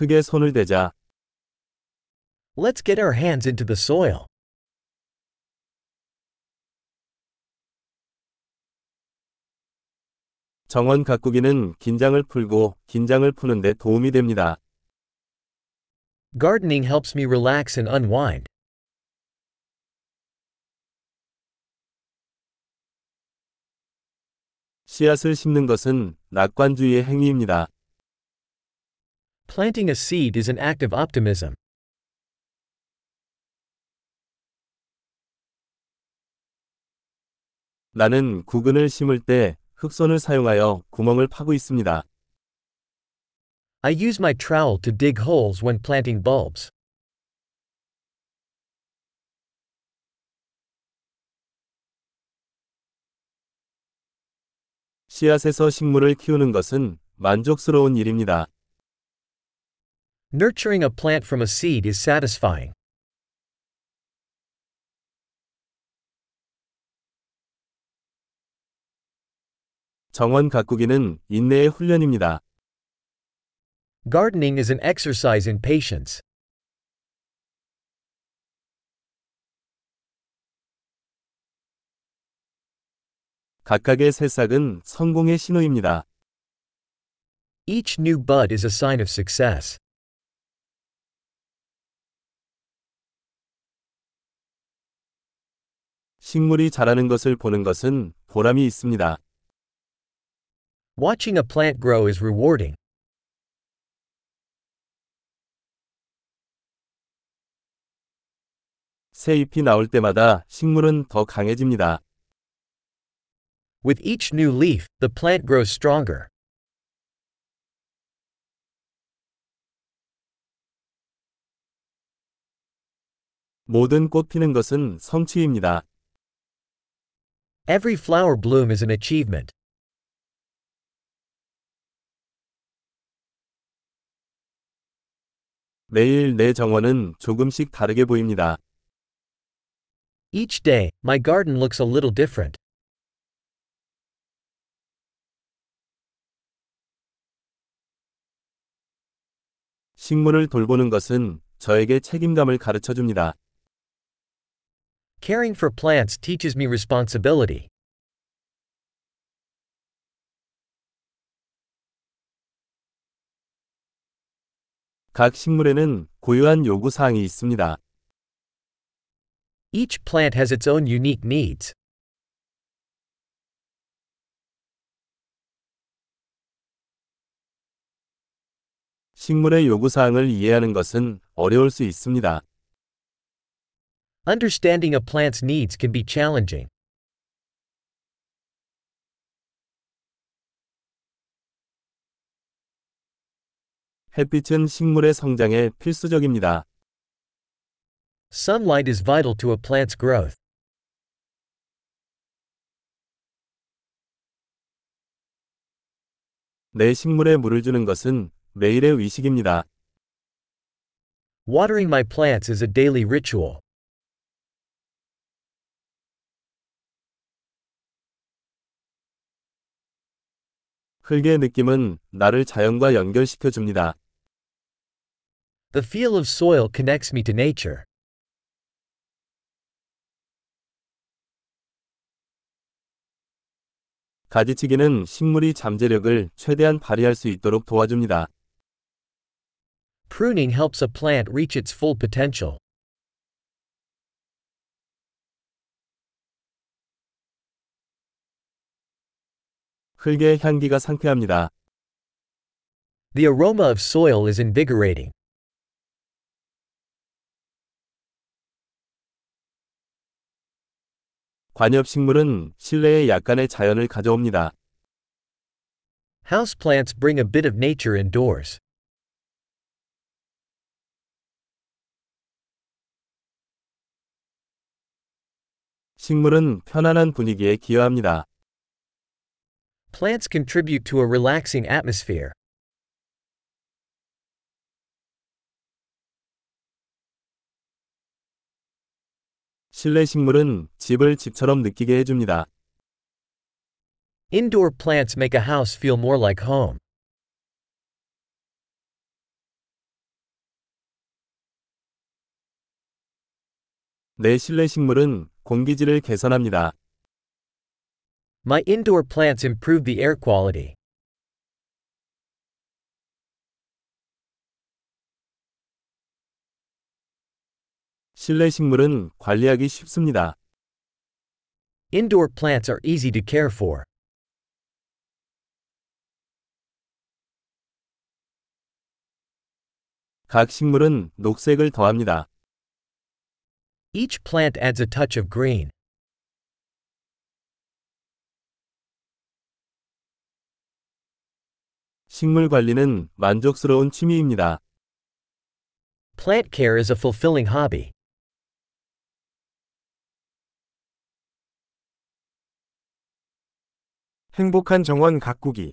흙에 손을 대자. Let's get our hands into the soil. 정원 가꾸기는 긴장을 풀고 긴장을 푸는 데 도움이 됩니다. Gardening helps me relax and unwind. 씨앗을 심는 것은 낙관주의의 행위입니다. Planting a seed is an act of optimism. 나는 구근을 심을 때 흑손을 사용하여 구멍을 파고 있습니다. I use my trowel to dig holes when planting bulbs. 씨앗에서 식물을 키우는 것은 만족스러운 일입니다. Nurturing a plant from a seed is satisfying. 정원 가꾸기는 인내의 훈련입니다. Gardening is an exercise in patience. 각각의 새싹은 성공의 신호입니다. Each new bud is a sign of success. 식물이 자라는 것을 보는 것은 보람이 있습니다. Watching a plant grow is rewarding. 새 잎이 나올 때마다 식물은 더 강해집니다. With each new leaf, the plant grows stronger. 모든 꽃 피는 것은 성취입니다. Every flower bloom is an achievement. 매일 내 정원은 조금씩 다르게 보입니다. Each day, my garden looks a little different. 식물을 돌보는 것은 저에게 책임감을 가르쳐 줍니다. Caring for plants teaches me responsibility. 각 식물에는 고유한 요구 사항이 있습니다. Each plant has its own unique needs. 식물의 요구 사항을 이해하는 것은 어려울 수 있습니다. Understanding a plant's needs can be challenging. 햇빛은 식물의 성장에 필수적입니다. Sunlight is vital to a plant's growth. 내 식물에 물을 주는 것은 매일의 의식입니다. Watering my plants is a daily ritual. 흙의 느낌은 나를 자연과 연결시켜 줍니다. The feel of soil connects me to nature. 가지치기는 식물이 잠재력을 최대한 발휘할 수 있도록 도와줍니다. Pruning helps a plant reach its full potential. 흙의 향기가 상쾌합니다. The aroma of soil is invigorating. 관엽 식물은 실내에 약간의 자연을 가져옵니다. Houseplants bring a bit of nature indoors. 식물은 편안한 분위기에 기여합니다. Plants contribute to a relaxing atmosphere. 실내 식물은 집을 집처럼 느끼게 해줍니다. Indoor plants make a house feel more like home. 내 실내 식물은 공기질을 개선합니다. My indoor plants improve the air quality. 실내 식물은 관리하기 쉽습니다. Indoor plants are easy to care for. 각 식물은 녹색을 더합니다. Each plant adds a touch of green. 식물 관리는 만족스러운 취미입니다. Plant care is a fulfilling hobby. 행복한 정원 가꾸기